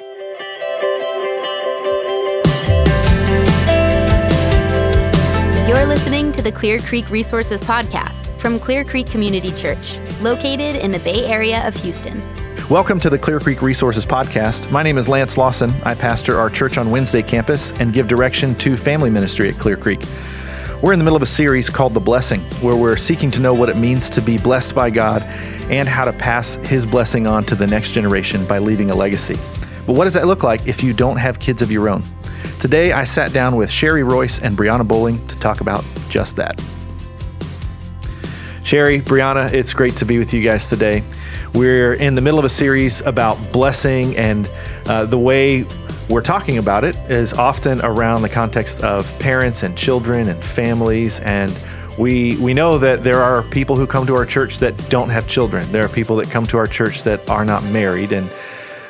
You're listening to the Clear Creek Resources Podcast from Clear Creek Community Church, located in the Bay Area of Houston. Welcome to the Clear Creek Resources Podcast. My name is Lance Lawson. I pastor our Church on Wednesday campus and give direction to family ministry at Clear Creek. We're in the middle of a series called The Blessing, where we're seeking to know what it means to be blessed by God and how to pass His blessing on to the next generation by leaving a legacy. But what does that look like if you don't have kids of your own? Today, I sat down with Sherry Royce and Brianna Bowling to talk about just that. Sherry, Brianna, it's great to be with you guys today. We're in the middle of a series about blessing, and uh, the way we're talking about it is often around the context of parents and children and families. And we, we know that there are people who come to our church that don't have children, there are people that come to our church that are not married. And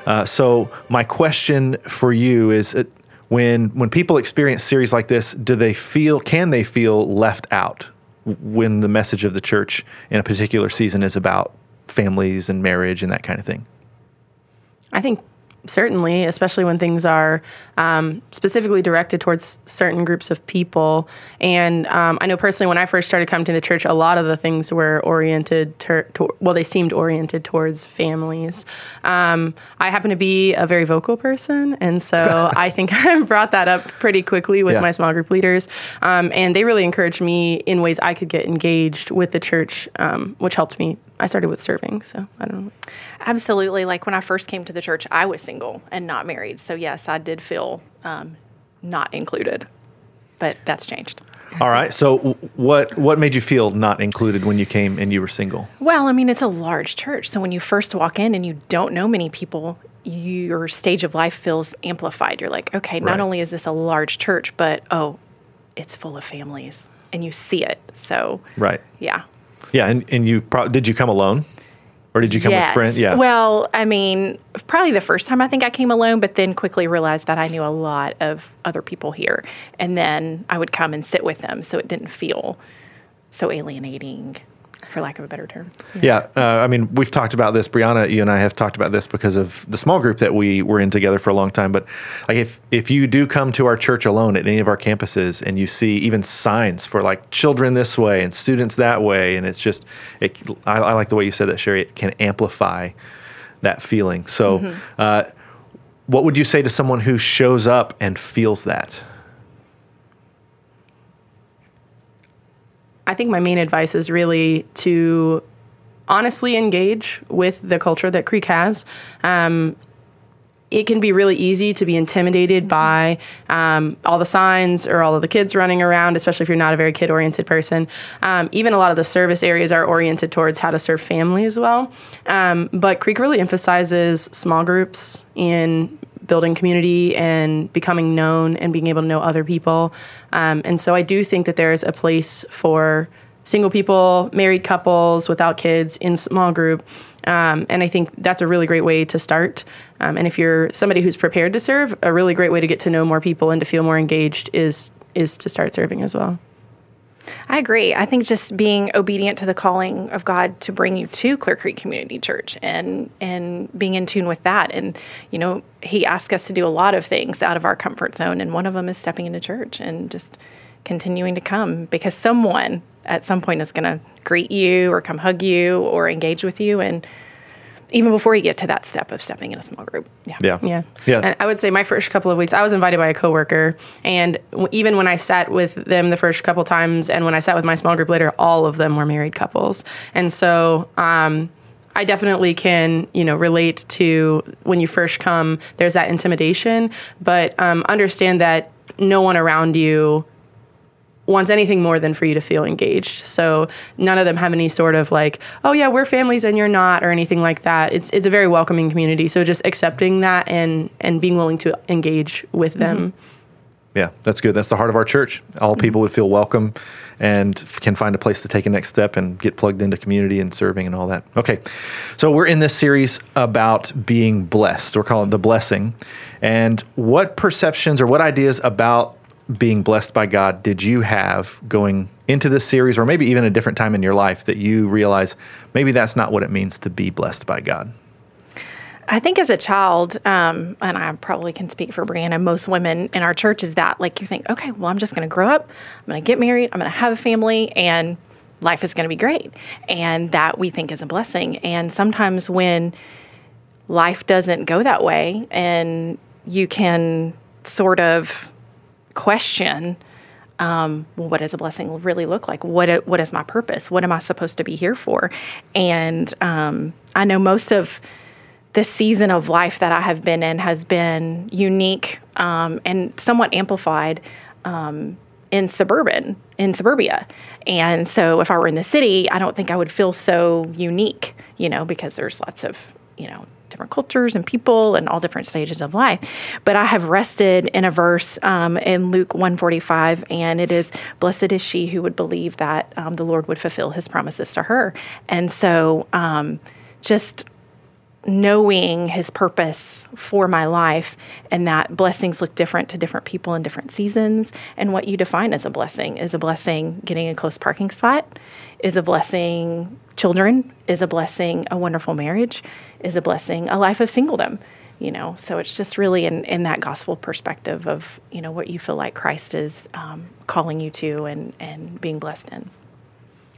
uh, so, my question for you is uh, when when people experience series like this, do they feel can they feel left out when the message of the church in a particular season is about families and marriage and that kind of thing? I think certainly, especially when things are um, specifically directed towards certain groups of people. And um, I know personally, when I first started coming to the church, a lot of the things were oriented to, well, they seemed oriented towards families. Um, I happen to be a very vocal person, and so I think I brought that up pretty quickly with yeah. my small group leaders. Um, and they really encouraged me in ways I could get engaged with the church, um, which helped me. I started with serving, so I don't know. Absolutely. Like when I first came to the church, I was single and not married. So, yes, I did feel um, not included, but that's changed. All right. So, what what made you feel not included when you came and you were single? Well, I mean, it's a large church, so when you first walk in and you don't know many people, your stage of life feels amplified. You're like, okay, not right. only is this a large church, but oh, it's full of families, and you see it. So, right. Yeah. Yeah, and and you pro- did you come alone? Or did you come yes. with friends? Yeah. Well, I mean, probably the first time I think I came alone, but then quickly realized that I knew a lot of other people here. And then I would come and sit with them. So it didn't feel so alienating for lack of a better term. Yeah, yeah uh, I mean, we've talked about this. Brianna, you and I have talked about this because of the small group that we were in together for a long time. But like, if if you do come to our church alone at any of our campuses, and you see even signs for like children this way and students that way, and it's just, it, I, I like the way you said that, Sherry. It can amplify that feeling. So, mm-hmm. uh, what would you say to someone who shows up and feels that? I think my main advice is really to honestly engage with the culture that Creek has. Um, it can be really easy to be intimidated by um, all the signs or all of the kids running around, especially if you're not a very kid oriented person. Um, even a lot of the service areas are oriented towards how to serve family as well. Um, but Creek really emphasizes small groups in building community and becoming known and being able to know other people. Um, and so I do think that there's a place for single people, married couples without kids in small group. Um, and I think that's a really great way to start. Um, and if you're somebody who's prepared to serve, a really great way to get to know more people and to feel more engaged is is to start serving as well. I agree. I think just being obedient to the calling of God to bring you to Clear Creek Community Church and and being in tune with that. And you know, He asks us to do a lot of things out of our comfort zone, and one of them is stepping into church and just continuing to come because someone at some point is going to greet you or come hug you or engage with you and even before you get to that step of stepping in a small group. Yeah. Yeah. Yeah. yeah. And I would say my first couple of weeks, I was invited by a coworker. And even when I sat with them the first couple times and when I sat with my small group later, all of them were married couples. And so, um, I definitely can, you know, relate to when you first come, there's that intimidation, but um, understand that no one around you wants anything more than for you to feel engaged. So none of them have any sort of like, oh yeah, we're families and you're not, or anything like that. It's it's a very welcoming community. So just accepting that and and being willing to engage with them. Mm-hmm. Yeah, that's good. That's the heart of our church. All mm-hmm. people would feel welcome and f- can find a place to take a next step and get plugged into community and serving and all that. Okay, so we're in this series about being blessed. We're calling it the blessing. And what perceptions or what ideas about being blessed by God did you have going into this series, or maybe even a different time in your life that you realize maybe that's not what it means to be blessed by God? I think as a child, um, and I probably can speak for Brianna, most women in our church is that like you think, okay, well, I'm just going to grow up, I'm going to get married, I'm going to have a family, and life is going to be great. And that we think is a blessing. And sometimes when life doesn't go that way, and you can sort of question, um, well, what does a blessing really look like? What what is my purpose? What am I supposed to be here for? And um, I know most of the season of life that I have been in has been unique um, and somewhat amplified um, in suburban in suburbia. And so if I were in the city, I don't think I would feel so unique, you know, because there's lots of, you know, different cultures and people and all different stages of life. But I have rested in a verse um, in Luke 145, and it is, Blessed is she who would believe that um, the Lord would fulfill his promises to her. And so um, just knowing his purpose for my life and that blessings look different to different people in different seasons and what you define as a blessing is a blessing getting a close parking spot is a blessing children is a blessing a wonderful marriage is a blessing a life of singledom you know? So it's just really in, in that gospel perspective of you know what you feel like christ is um, calling you to and and being blessed in.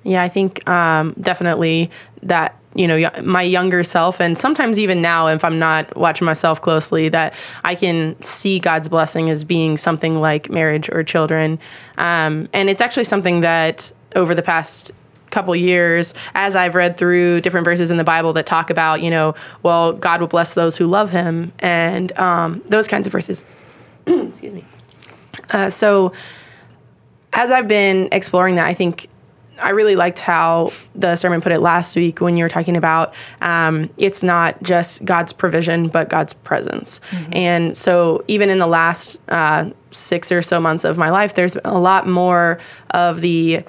Yeah i think um, definitely that you know my younger self and sometimes even now if i'm not watching myself closely that i can see god's blessing as being something like marriage or children. Um, and it's actually something that over the past couple years as i've read through different verses in the bible that talk about you know well god will bless those who love him and um, those kinds of verses excuse me uh, so as i've been exploring that i think I really liked how the sermon put it last week when you were talking about um, it's not just God's provision, but God's presence. Mm-hmm. And so, even in the last uh, six or so months of my life, there's a lot more of the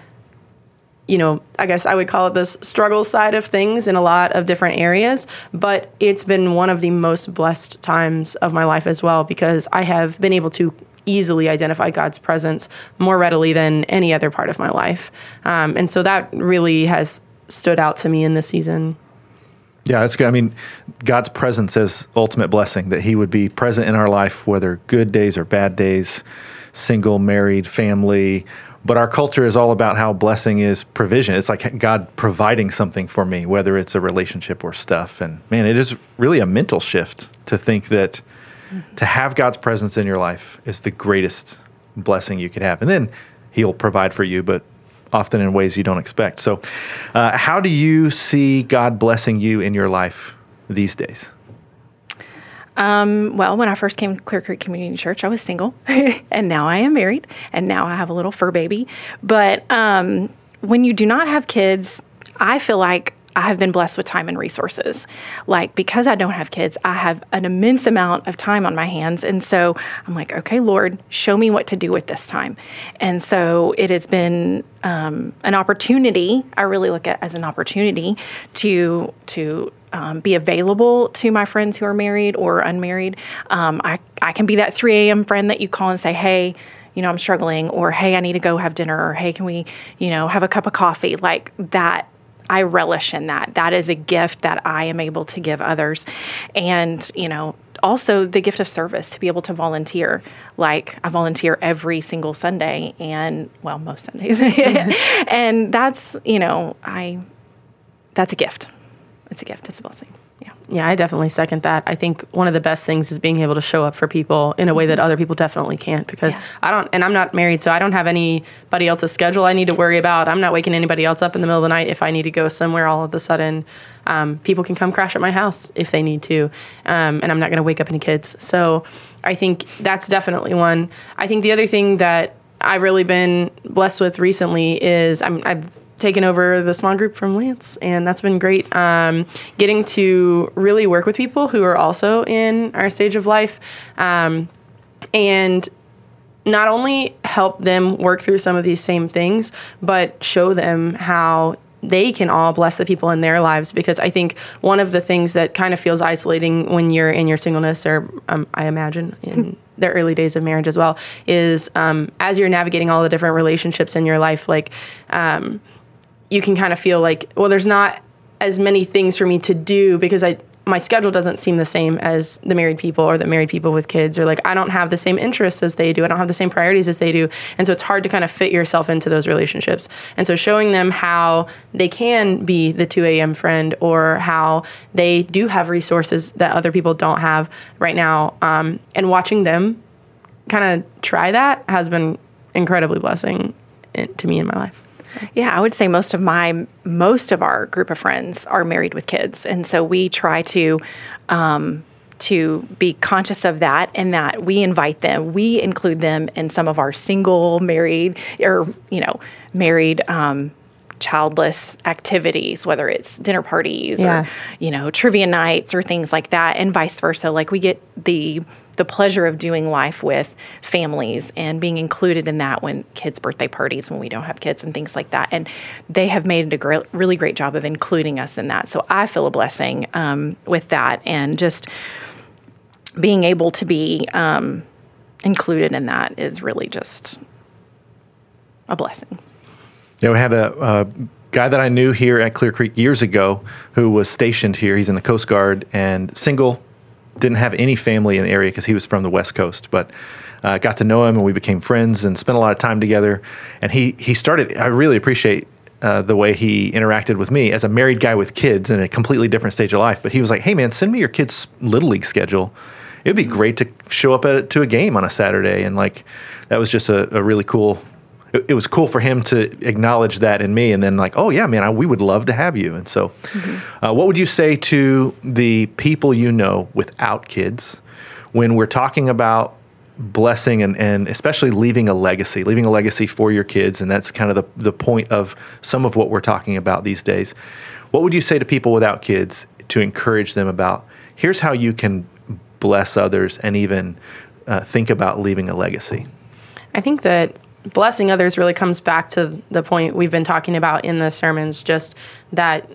you know, I guess I would call it this struggle side of things in a lot of different areas, but it's been one of the most blessed times of my life as well because I have been able to easily identify God's presence more readily than any other part of my life. Um, and so that really has stood out to me in this season. Yeah, that's good. I mean, God's presence is ultimate blessing that He would be present in our life, whether good days or bad days, single, married, family. But our culture is all about how blessing is provision. It's like God providing something for me, whether it's a relationship or stuff. And man, it is really a mental shift to think that to have God's presence in your life is the greatest blessing you could have. And then He'll provide for you, but often in ways you don't expect. So, uh, how do you see God blessing you in your life these days? Um, well, when I first came to Clear Creek Community Church, I was single, and now I am married, and now I have a little fur baby. But um, when you do not have kids, I feel like I have been blessed with time and resources. Like, because I don't have kids, I have an immense amount of time on my hands. And so I'm like, okay, Lord, show me what to do with this time. And so it has been um, an opportunity. I really look at as an opportunity to, to, um, be available to my friends who are married or unmarried. Um, I, I can be that 3 a.m. friend that you call and say, hey, you know, I'm struggling, or hey, I need to go have dinner, or hey, can we, you know, have a cup of coffee? Like that I relish in that. That is a gift that I am able to give others. And, you know, also the gift of service to be able to volunteer. Like I volunteer every single Sunday and well, most Sundays. and that's, you know, I that's a gift. It's a gift. It's a blessing. Yeah, Yeah, I definitely second that. I think one of the best things is being able to show up for people in a way that mm-hmm. other people definitely can't because yeah. I don't, and I'm not married, so I don't have anybody else's schedule I need to worry about. I'm not waking anybody else up in the middle of the night if I need to go somewhere all of a sudden. Um, people can come crash at my house if they need to, um, and I'm not going to wake up any kids. So I think that's definitely one. I think the other thing that I've really been blessed with recently is I'm, I've taken over the small group from Lance, and that's been great. Um, getting to really work with people who are also in our stage of life, um, and not only help them work through some of these same things, but show them how they can all bless the people in their lives because I think one of the things that kind of feels isolating when you're in your singleness, or um, I imagine in the early days of marriage as well, is um, as you're navigating all the different relationships in your life, like um, you can kind of feel like, well, there's not as many things for me to do because I my schedule doesn't seem the same as the married people or the married people with kids or like I don't have the same interests as they do. I don't have the same priorities as they do. And so it's hard to kind of fit yourself into those relationships. And so showing them how they can be the 2 a.m. friend or how they do have resources that other people don't have right now um, and watching them kind of try that has been incredibly blessing to me in my life. Yeah, I would say most of my most of our group of friends are married with kids, and so we try to um, to be conscious of that and that we invite them, we include them in some of our single, married, or you know, married. Um, childless activities whether it's dinner parties yeah. or you know trivia nights or things like that and vice versa like we get the the pleasure of doing life with families and being included in that when kids' birthday parties, when we don't have kids and things like that. And they have made a great, really great job of including us in that. So I feel a blessing um, with that and just being able to be um, included in that is really just a blessing. Yeah, we had a, a guy that I knew here at Clear Creek years ago who was stationed here. He's in the Coast Guard and single, didn't have any family in the area because he was from the West Coast, but uh, got to know him and we became friends and spent a lot of time together. And he he started. I really appreciate. Uh, the way he interacted with me as a married guy with kids in a completely different stage of life. But he was like, "Hey, man, send me your kids' little league schedule. It'd be great to show up at, to a game on a Saturday." And like, that was just a, a really cool it, was cool for him to acknowledge that in me and then like oh yeah man I, we would love to have you. And so mm-hmm. uh, what would you say to the people you know without kids when we're talking about blessing and, and especially leaving a legacy leaving a legacy for your kids? And that's kind of the, the point of some of what we're talking about these days. What would you say to people without kids to encourage them about here's how you can bless others and even uh, think about leaving a legacy I think that blessing others really comes back to the point we've been talking about in the sermons just that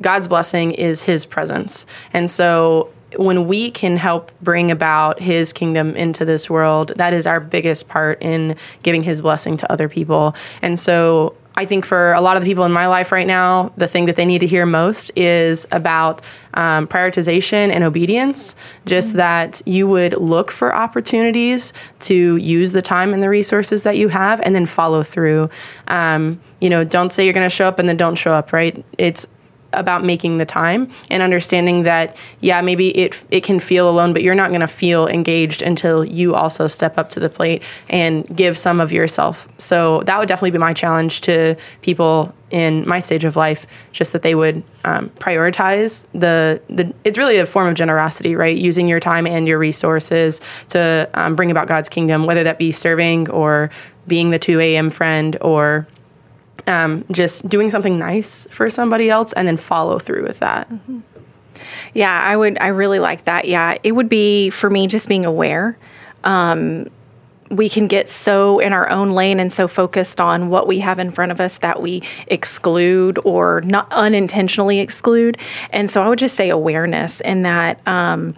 God's blessing is his presence. And so when we can help bring about his kingdom into this world, that is our biggest part in giving his blessing to other people. And so I think for a lot of the people in my life right now, the thing that they need to hear most is about um, prioritization and obedience. Just mm-hmm. that you would look for opportunities to use the time and the resources that you have and then follow through. Um, you know, don't say you're going to show up and then don't show up, right? It's about making the time and understanding that yeah maybe it it can feel alone but you're not going to feel engaged until you also step up to the plate and give some of yourself. So that would definitely be my challenge to people in my stage of life just that they would um, prioritize the the it's really a form of generosity right? Using your time and your resources to um, bring about god's kingdom whether that be serving or being the 2 a.m friend or um, just doing something nice for somebody else and then follow through with that. Mm-hmm. Yeah, I would. I really like that. Yeah, it would be for me just being aware. Um, we can get so in our own lane and so focused on what we have in front of us that we exclude or not unintentionally exclude. And so I would just say awareness and that. Um,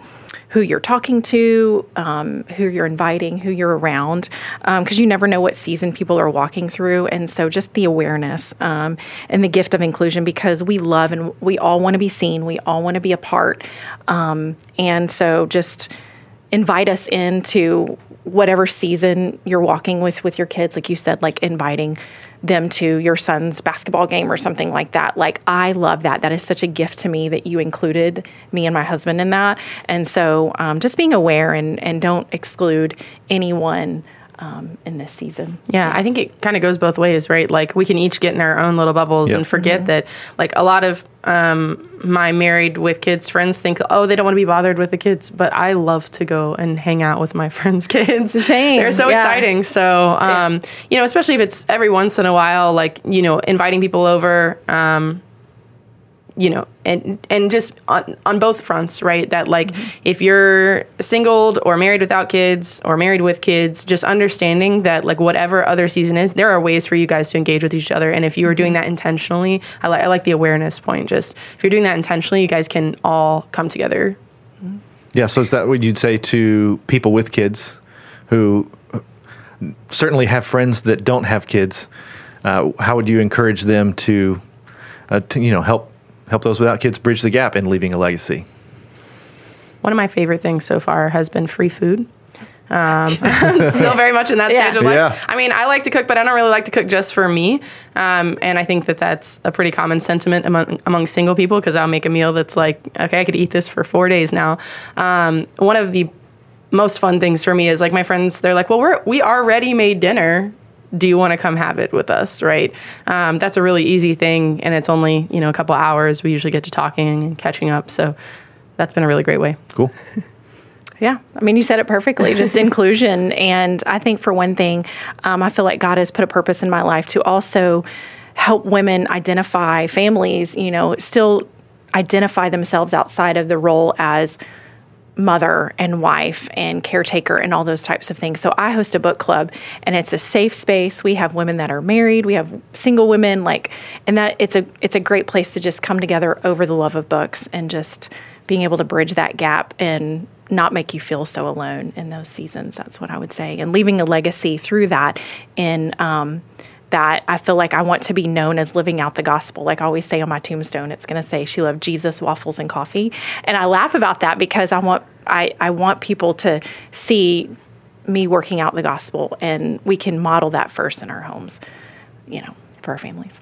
who you're talking to, um, who you're inviting, who you're around, because um, you never know what season people are walking through. And so just the awareness um, and the gift of inclusion because we love and we all want to be seen, we all want to be a part. Um, and so just invite us into whatever season you're walking with with your kids like you said like inviting them to your son's basketball game or something like that. Like, I love that. That is such a gift to me that you included me and my husband in that. And so, um, just being aware and, and don't exclude anyone um, in this season. Yeah, I think it kind of goes both ways, right? Like we can each get in our own little bubbles yep. and forget mm-hmm. that, like a lot of um, my married with kids friends think, oh, they don't want to be bothered with the kids, but I love to go and hang out with my friends' kids. Same. They're so yeah. exciting. So, um, you know, especially if it's every once in a while, like you know, inviting people over. Um, you know and and just on, on both fronts right? That like mm-hmm. if you're singled or married without kids or married with kids just understanding that like whatever other season is there are ways for you guys to engage with each other. And if you are doing that intentionally i like i like the awareness point just if you're doing that intentionally you guys can all come together. Yeah so is that what you'd say to people with kids who certainly have friends that don't have kids? Uh, how would you encourage them to, uh, to you know help help those without kids bridge the gap in leaving a legacy? one of my favorite things so far has been free food. Um, still very much in that Yeah. stage of life. Yeah. I mean, I like to cook, but I don't really like to cook just for me. Um, and I think that that's a pretty common sentiment among among single people because I'll make a meal that's like, okay, I could eat this for four days now. Um, one of the most fun things for me is like my friends. They're like, well, we're we already made dinner. Do you want to come have it with us? Right. Um, that's a really easy thing, and it's only you know a couple hours. We usually get to talking and catching up. So that's been a really great way. Cool. Yeah, I mean, you said it perfectly. Just inclusion, and I think for one thing, um, I feel like God has put a purpose in my life to also help women identify families. You know, still identify themselves outside of the role as mother and wife and caretaker and all those types of things. So I host a book club and it's a safe space. We have women that are married, we have single women like and that it's a it's a great place to just come together over the love of books and just being able to bridge that gap and not make you feel so alone in those seasons. That's what I would say. And leaving a legacy through that in um, that I feel like I want to be known as living out the gospel. Like I always say on my tombstone, it's going to say she loved Jesus, waffles, and coffee. And I laugh about that because I want I, I want people to see me working out the gospel, and we can model that first in our homes, you know, for our families.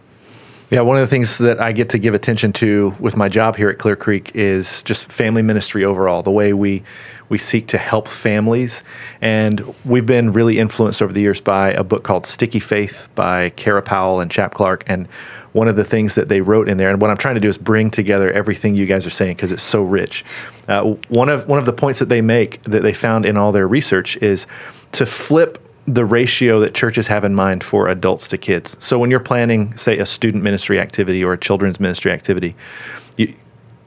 Yeah, one of the things that I get to give attention to with my job here at Clear Creek is just family ministry overall, the way we we seek to help families. And we've been really influenced over the years by a book called Sticky Faith by Kara Powell and Chap Clark. And one of the things that they wrote in there, and what I'm trying to do is bring together everything you guys are saying because it's so rich. Uh, one of one of the points that they make that they found in all their research is to flip the ratio that churches have in mind for adults to kids. So when you're planning, say, a student ministry activity or a children's ministry activity, you,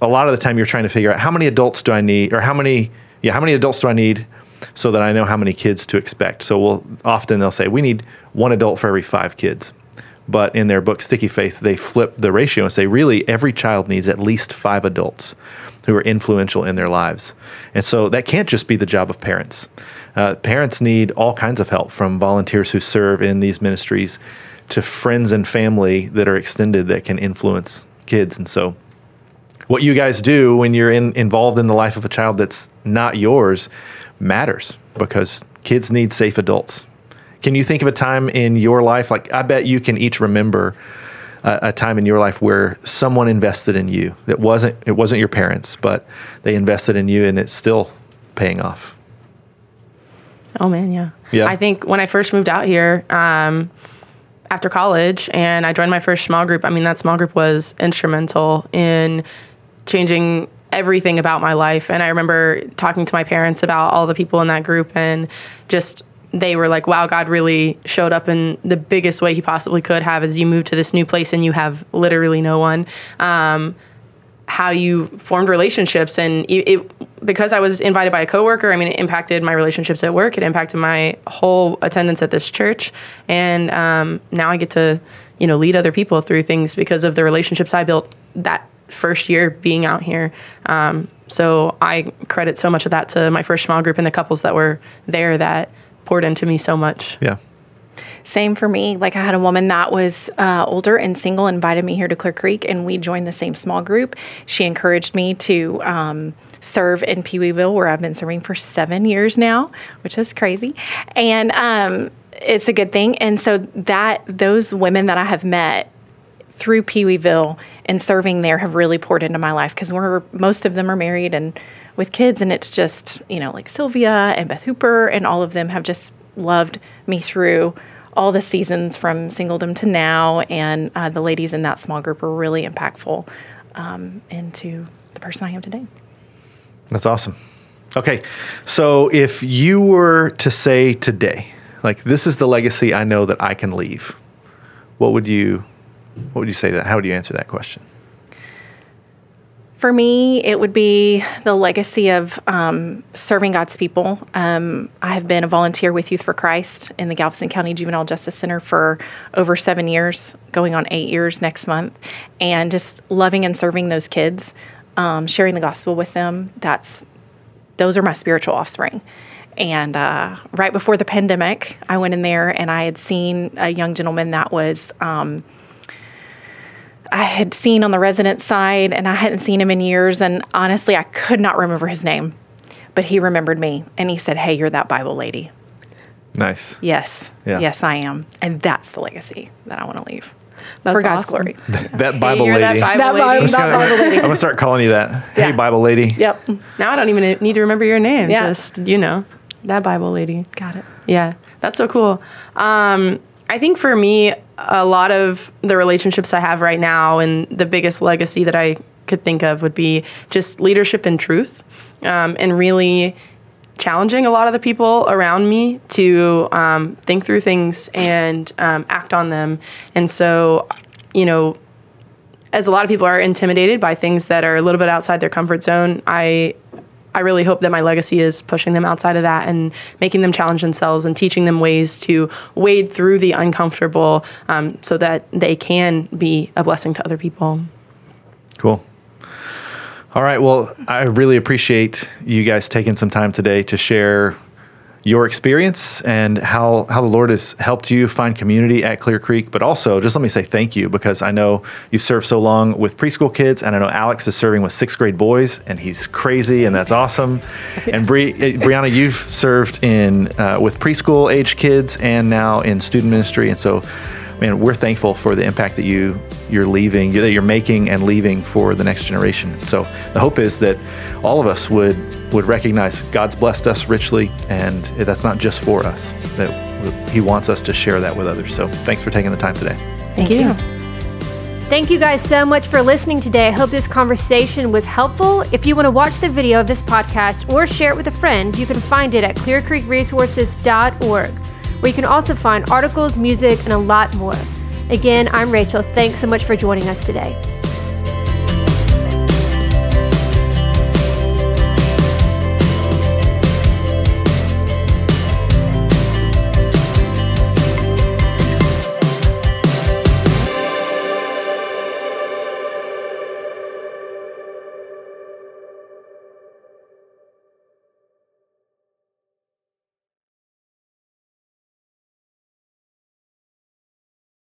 a lot of the time you're trying to figure out how many adults do I need, or how many, yeah, how many adults do I need, so that I know how many kids to expect. So we'll often they'll say we need one adult for every five kids. But in their book Sticky Faith, they flip the ratio and say really every child needs at least five adults who are influential in their lives. And so that can't just be the job of parents. Uh, parents need all kinds of help from volunteers who serve in these ministries to friends and family that are extended that can influence kids. And so what you guys do when you're in, involved in the life of a child that's not yours matters because kids need safe adults. Can you think of a time in your life, like I bet you can each remember a, a time in your life where someone invested in you that wasn't it wasn't your parents, but they invested in you and it's still paying off. Oh man, yeah. Yeah. I think when I first moved out here, um, after college, and I joined my first small group. I mean, that small group was instrumental in changing everything about my life. And I remember talking to my parents about all the people in that group, and just they were like, "Wow, God really showed up in the biggest way He possibly could have." As you move to this new place and you have literally no one. Um, how you formed relationships and it, it because I was invited by a coworker, I mean it impacted my relationships at work, it impacted my whole attendance at this church and um, now I get to you know lead other people through things because of the relationships I built that first year being out here. Um, so I credit so much of that to my first small group and the couples that were there that poured into me so much. Yeah. Same for me. Like I had a woman that was uh, older and single, invited me here to Clear Creek, and we joined the same small group. She encouraged me to um, serve in Pee Weeville, where I've been serving for seven years now, which is crazy, and um, it's a good thing. And so that those women that I have met through Pee Weeville and serving there have really poured into my life because we're most of them are married and with kids, and it's just you know like Sylvia and Beth Hooper and all of them have just loved me through all the seasons from singledom to now, and uh, the ladies in that small group were really impactful um, into the person I am today. That's awesome. Okay. So if you were to say today, like this is the legacy I know that I can leave, what would you what would you say that? How would you answer that question? For me, it would be the legacy of um, serving God's people. Um, I have been a volunteer with Youth for Christ in the Galveston County Juvenile Justice Center for over seven years, going on eight years next month, and just loving and serving those kids, um, sharing the gospel with them. That's those are my spiritual offspring. And uh, right before the pandemic, I went in there and I had seen a young gentleman that was. I had seen on the resident side, and I hadn't seen him in years. And honestly, I could not remember his name, but he remembered me, and he said, "Hey, you're that Bible lady." Nice. Yes, Yeah. yes, I am, and that's the legacy that I want to leave That's for God's awesome. glory. That Bible you're that lady. Bible That lady. Bible- I'm, that gonna, Bible lady. I'm gonna start calling you that. Hey, Yeah. Bible lady. Yep, Now I don't even need to remember your name. Yeah. Just you know, that Bible lady. got it. Yeah, that's so cool. Um, I think for me, a lot of the relationships I have right now, and the biggest legacy that I could think of would be just leadership and truth, um, and really challenging a lot of the people around me to um, think through things and um, act on them. And so, you know, as a lot of people are intimidated by things that are a little bit outside their comfort zone, I I really hope that my legacy is pushing them outside of that and making them challenge themselves and teaching them ways to wade through the uncomfortable um, so that they can be a blessing to other people. Cool. All right. Well, I really appreciate you guys taking some time today to share your experience and how, how the Lord has helped you find community at Clear Creek. But also, just let me say thank you because I know you've served so long with preschool kids, and I know Alex is serving with sixth grade boys, and he's crazy, and that's awesome. And Bri- eh, Brianna, you've served in uh, with preschool age kids and now in student ministry, and so man, we're thankful for the impact that you you're leaving, that you're making and leaving for the next generation. So the hope is that all of us would would recognize God's blessed us richly, and that's not just for us. That He wants us to share that with others. So thanks for taking the time today. Thank, you. Thank you guys so much for listening today. I hope this conversation was helpful. If you want to watch the video of this podcast or share it with a friend, you can find it at clearcreekresources.org, where you can also find articles, music, and a lot more. Again, I'm Rachel. Thanks so much for joining us today.